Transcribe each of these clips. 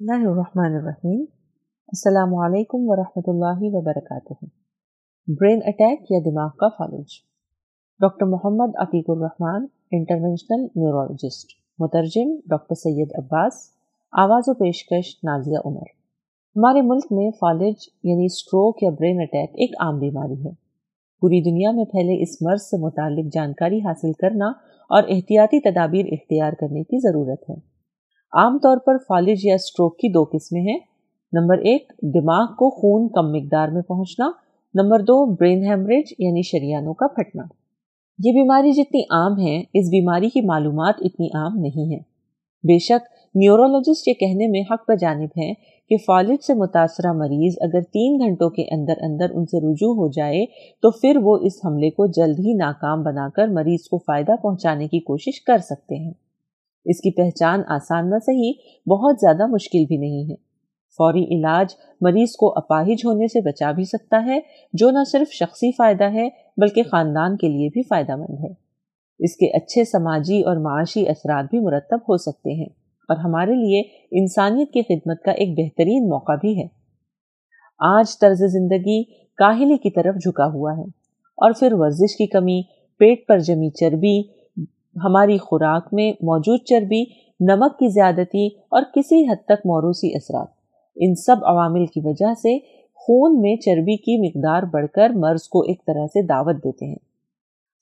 اللہ الرحمن الرحیم السلام علیکم ورحمۃ اللہ وبرکاتہ برین اٹیک یا دماغ کا فالج ڈاکٹر محمد عقیق الرحمن انٹرونشنل نیورولوجسٹ مترجم ڈاکٹر سید عباس، آواز و پیشکش نازیہ عمر. ہمارے ملک میں فالج یعنی اسٹروک یا برین اٹیک ایک عام بیماری ہے. پوری دنیا میں پہلے اس مرض سے متعلق جانکاری حاصل کرنا اور احتیاطی تدابیر اختیار کرنے کی ضرورت ہے. عام طور پر فالج یا اسٹروک کی دو قسمیں ہیں۔ نمبر ایک، دماغ کو خون کم مقدار میں پہنچنا۔ نمبر دو برین ہیمریج یعنی شریانوں کا پھٹنا۔ یہ بیماری جتنی عام ہے اس بیماری کی معلومات اتنی عام نہیں ہے بے شک نیورولوجسٹ یہ کہنے میں حق جانب ہیں کہ فالج سے متاثرہ مریض اگر تین گھنٹوں کے اندر اندر ان سے رجوع ہو جائے، تو پھر وہ اس حملے کو جلد ہی ناکام بنا کر مریض کو فائدہ پہنچانے کی کوشش کر سکتے ہیں۔ اس کی پہچان آسان نہ صحیح بہت زیادہ مشکل بھی نہیں ہے۔ فوری علاج مریض کو اپاہج ہونے سے بچا بھی سکتا ہے، جو نہ صرف شخصی فائدہ ہے، بلکہ خاندان کے لیے بھی فائدہ مند ہے۔ اس کے اچھے سماجی اور معاشی اثرات بھی مرتب ہو سکتے ہیں، اور ہمارے لیے انسانیت کی خدمت کا ایک بہترین موقع بھی ہے۔ آج طرز زندگی کاہلی کی طرف جھکا ہوا ہے، اور پھر ورزش کی کمی، پیٹ پر جمی چربی ہماری خوراک میں موجود چربی، نمک کی زیادتی اور کسی حد تک موروثی اثرات۔ ان سب عوامل کی وجہ سے خون میں چربی کی مقدار بڑھ کر مرض کو ایک طرح سے دعوت دیتے ہیں۔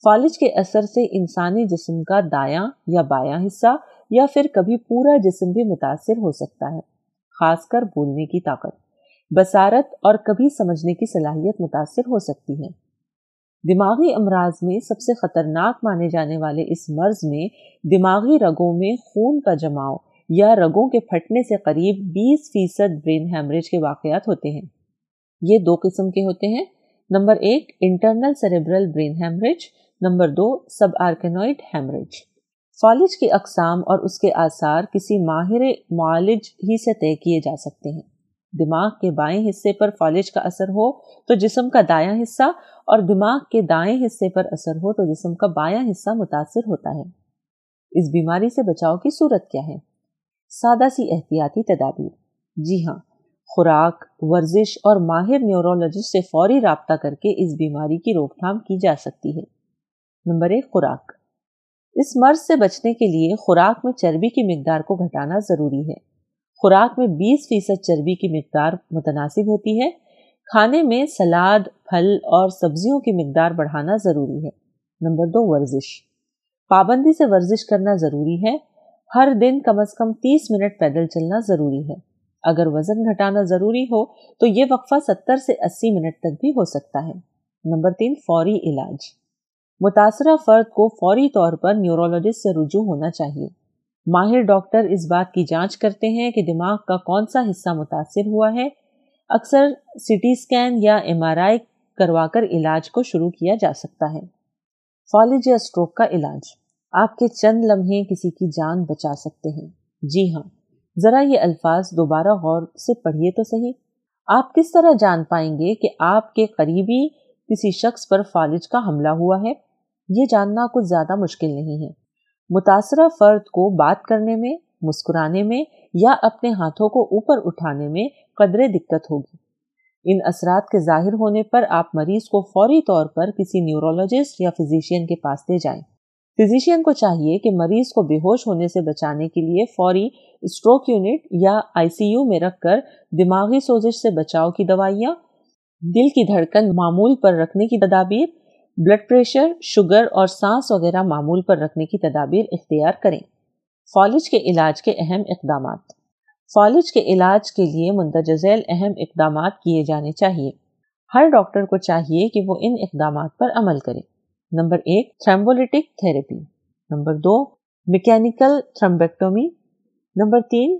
فالج کے اثر سے انسانی جسم کا دایاں یا بایاں حصہ یا پھر کبھی پورا جسم بھی متاثر ہو سکتا ہے، خاص کر بولنے کی طاقت۔ بصارت اور کبھی سمجھنے کی صلاحیت متاثر ہو سکتی ہے۔ دماغی امراض میں سب سے خطرناک مانے جانے والے اس مرض میں دماغی رگوں میں خون کا جماؤ یا رگوں کے پھٹنے سے قریب بیس فیصد برین ہیمریج کے واقعات ہوتے ہیں۔ یہ دو قسم کے ہوتے ہیں۔ نمبر ایک، internal cerebral brain haemorrhage. Number دو، سب آرکینوئڈ ہیمریج۔ فالج کی اقسام اور اس کے آثار کسی ماہر معالج ہی سے طے کیے جا سکتے ہیں۔ دماغ کے بائیں حصے پر فالج کا اثر ہو تو جسم کا دایاں حصہ اور دماغ کے دائیں حصے پر اثر ہو تو جسم کا بایاں حصہ متاثر ہوتا ہے۔ اس بیماری سے بچاؤ کی صورت کیا ہے؟ سادہ سی احتیاطی تدابیر۔ جی ہاں خوراک، ورزش اور ماہر نیورولوجسٹ سے فوری رابطہ کر کے اس بیماری کی روک تھام کی جا سکتی ہے۔ نمبر ایک، خوراک۔ اس مرض سے بچنے کے لیے خوراک میں چربی کی مقدار کو گھٹانا ضروری ہے۔ خوراک میں بیس فیصد چربی کی مقدار متناسب ہوتی ہے۔ کھانے میں سلاد، پھل اور سبزیوں کی مقدار بڑھانا ضروری ہے۔ نمبر دو، ورزش۔ پابندی سے ورزش کرنا ضروری ہے۔ ہر دن کم از کم تیس منٹ پیدل چلنا ضروری ہے۔ اگر وزن گھٹانا ضروری ہو تو یہ وقفہ ستر سے اسی منٹ تک بھی ہو سکتا ہے۔ نمبر تین، فوری علاج۔ متاثرہ فرد کو فوری طور پر نیورولوجسٹ سے رجوع ہونا چاہیے۔ ماہر ڈاکٹر اس بات کی جانچ کرتے ہیں کہ دماغ کا کون سا حصہ متاثر ہوا ہے۔ اکثر سی ٹی اسکین یا ایم آر آئی کروا کر علاج کو شروع کیا جا سکتا ہے۔ فالج یا اسٹروک کا علاج۔ آپ کے چند لمحے کسی کی جان بچا سکتے ہیں۔ جی ہاں ذرا یہ الفاظ دوبارہ غور سے پڑھیے تو صحیح۔ آپ کس طرح جان پائیں گے کہ آپ کے قریبی کسی شخص پر فالج کا حملہ ہوا ہے؟ یہ جاننا کچھ زیادہ مشکل نہیں ہے۔ متاثرہ فرد کو بات کرنے میں، مسکرانے میں یا اپنے ہاتھوں کو اوپر اٹھانے میں قدرے دقت ہوگی۔ ان اثرات کے ظاہر ہونے پر آپ مریض کو فوری طور پر کسی نیورولوجسٹ یا فزیشین کے پاس لے جائیں۔ فزیشین کو چاہیے کہ مریض کو بے ہوش ہونے سے بچانے کے لیے فوری اسٹروک یونٹ یا آئی سی یو میں رکھ کر دماغی سوزش سے بچاؤ کی دوائیاں، دل کی دھڑکن معمول پر رکھنے کی تدابیر بلڈ پریشر، شوگر اور سانس وغیرہ معمول پر رکھنے کی تدابیر اختیار کریں۔ فالج کے علاج کے اہم اقدامات۔ فالج کے علاج کے لیے مندرجہ ذیل اہم اقدامات کیے جانے چاہیے۔ ہر ڈاکٹر کو چاہیے کہ وہ ان اقدامات پر عمل کرے۔ نمبر ایک تھرمبولیٹک تھراپی۔ نمبر دو، میکینیکل تھرمبیکٹومی نمبر تین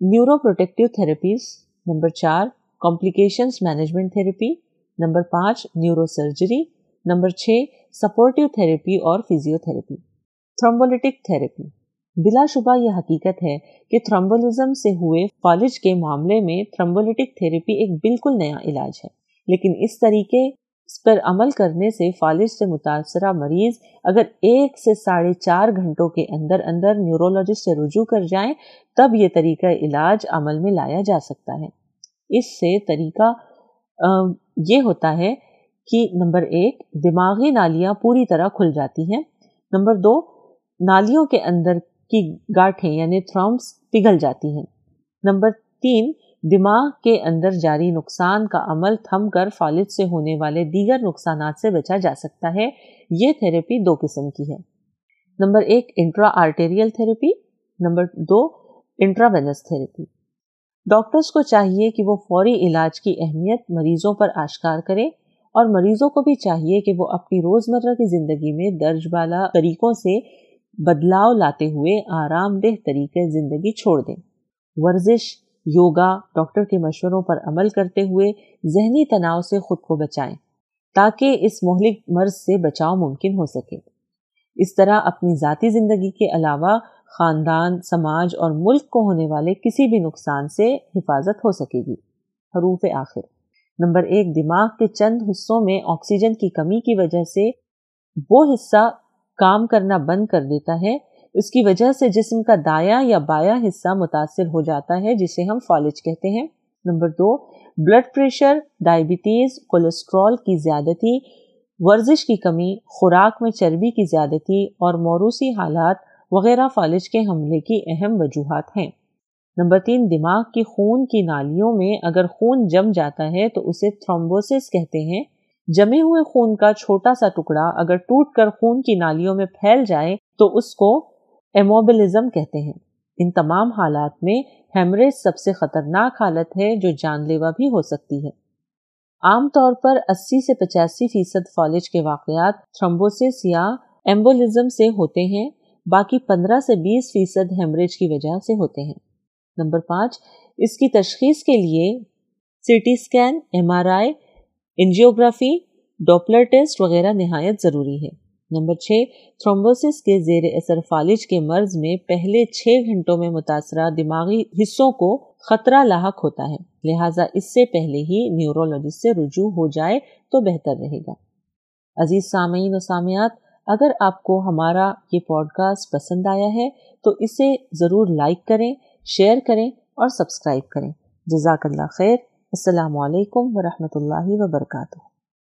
نیورو پروٹیکٹیو تھراپیز۔ نمبر چار، کمپلیکیشنز مینجمنٹ تھراپی۔ نمبر پانچ نیورو سرجری نمبر چھ سپورٹیو تھراپی اور فزیو تھراپی تھرومبولیٹک تھراپی بلا شبہ یہ حقیقت ہے کہ تھرومبولزم سے ہوئے فالج کے معاملے میں تھرومبولیٹک تھراپی ایک بالکل نیا علاج ہے۔ لیکن اس طریقے اس پر عمل کرنے سے فالج سے متاثرہ مریض اگر ایک سے ساڑھے چار گھنٹوں کے اندر اندر نیورولوجسٹ سے رجوع کر جائیں، تب یہ طریقہ علاج عمل میں لایا جا سکتا ہے۔ اس سے طریقہ یہ ہوتا ہے کہ نمبر ایک، دماغی نالیاں پوری طرح کھل جاتی ہیں۔ نمبر دو، نالیوں کے اندر کی گاٹھیں یعنی تھرمس پگھل جاتی ہیں۔ نمبر تین، دماغ کے اندر جاری نقصان کا عمل تھم کر فالج سے ہونے والے دیگر نقصانات سے بچا جا سکتا ہے۔ یہ تھراپی دو قسم کی ہے نمبر ایک، انٹرا آرٹیریل تھراپی نمبر دو انٹراوینس تھراپی ڈاکٹرز کو چاہیے کہ وہ فوری علاج کی اہمیت مریضوں پر آشکار کرے۔ اور مریضوں کو بھی چاہیے کہ وہ اپنی روزمرہ کی زندگی میں درج بالا طریقوں سے بدلاؤ لاتے ہوئے آرام دہ طریقے زندگی چھوڑ دیں۔ ورزش، یوگا، ڈاکٹر کے مشوروں پر عمل کرتے ہوئے ذہنی تناؤ سے خود کو بچائیں تاکہ اس مہلک مرض سے بچاؤ ممکن ہو سکے۔ اس طرح اپنی ذاتی زندگی کے علاوہ خاندان، سماج اور ملک کو ہونے والے کسی بھی نقصان سے حفاظت ہو سکے گی۔ حروف آخر۔ نمبر ایک، دماغ کے چند حصوں میں آکسیجن کی کمی کی وجہ سے وہ حصہ کام کرنا بند کر دیتا ہے۔ اس کی وجہ سے جسم کا دایا یا بایا حصہ متاثر ہو جاتا ہے، جسے ہم فالج کہتے ہیں۔ نمبر دو، بلڈ پریشر، ڈائبٹیز کولیسٹرول کی زیادتی، ورزش کی کمی، خوراک میں چربی کی زیادتی اور موروثی حالات وغیرہ فالج کے حملے کی اہم وجوہات ہیں۔ نمبر تین، دماغ کی خون کی نالیوں میں اگر خون جم جاتا ہے تو اسے تھرومبوسس کہتے ہیں۔ جمے ہوئے خون کا چھوٹا سا ٹکڑا اگر ٹوٹ کر خون کی نالیوں میں پھیل جائے تو اس کو ایموبلزم کہتے ہیں۔ ان تمام حالات میں ہیمریج سب سے خطرناک حالت ہے جو جان لیوا بھی ہو سکتی ہے۔ عام طور پر اسی سے پچاسی فیصد فالج کے واقعات تھرمبوسس یا ایمبولزم سے ہوتے ہیں، باقی پندرہ سے بیس فیصد ہیمریج کی وجہ سے ہوتے ہیں۔ نمبر پانچ، اس کی تشخیص کے لیے C T scan M R I, angiography Doppler test وغیرہ نہایت ضروری ہے نمبر چھ، تھرومبوسس کے زیر اثر فالج کے مرض میں پہلے چھ گھنٹوں میں متاثرہ دماغی حصوں کو خطرہ لاحق ہوتا ہے۔ لہٰذا اس سے پہلے ہی نیورولوجسٹ سے رجوع ہو جائے تو بہتر رہے گا۔ عزیز سامعین و سامعات، اگر آپ کو ہمارا یہ پوڈ کاسٹ پسند آیا ہے تو اسے ضرور لائک کریں شیئر کریں اور سبسکرائب کریں۔ جزاک اللہ خیر۔ السلام علیکم ورحمۃ اللہ وبرکاتہ۔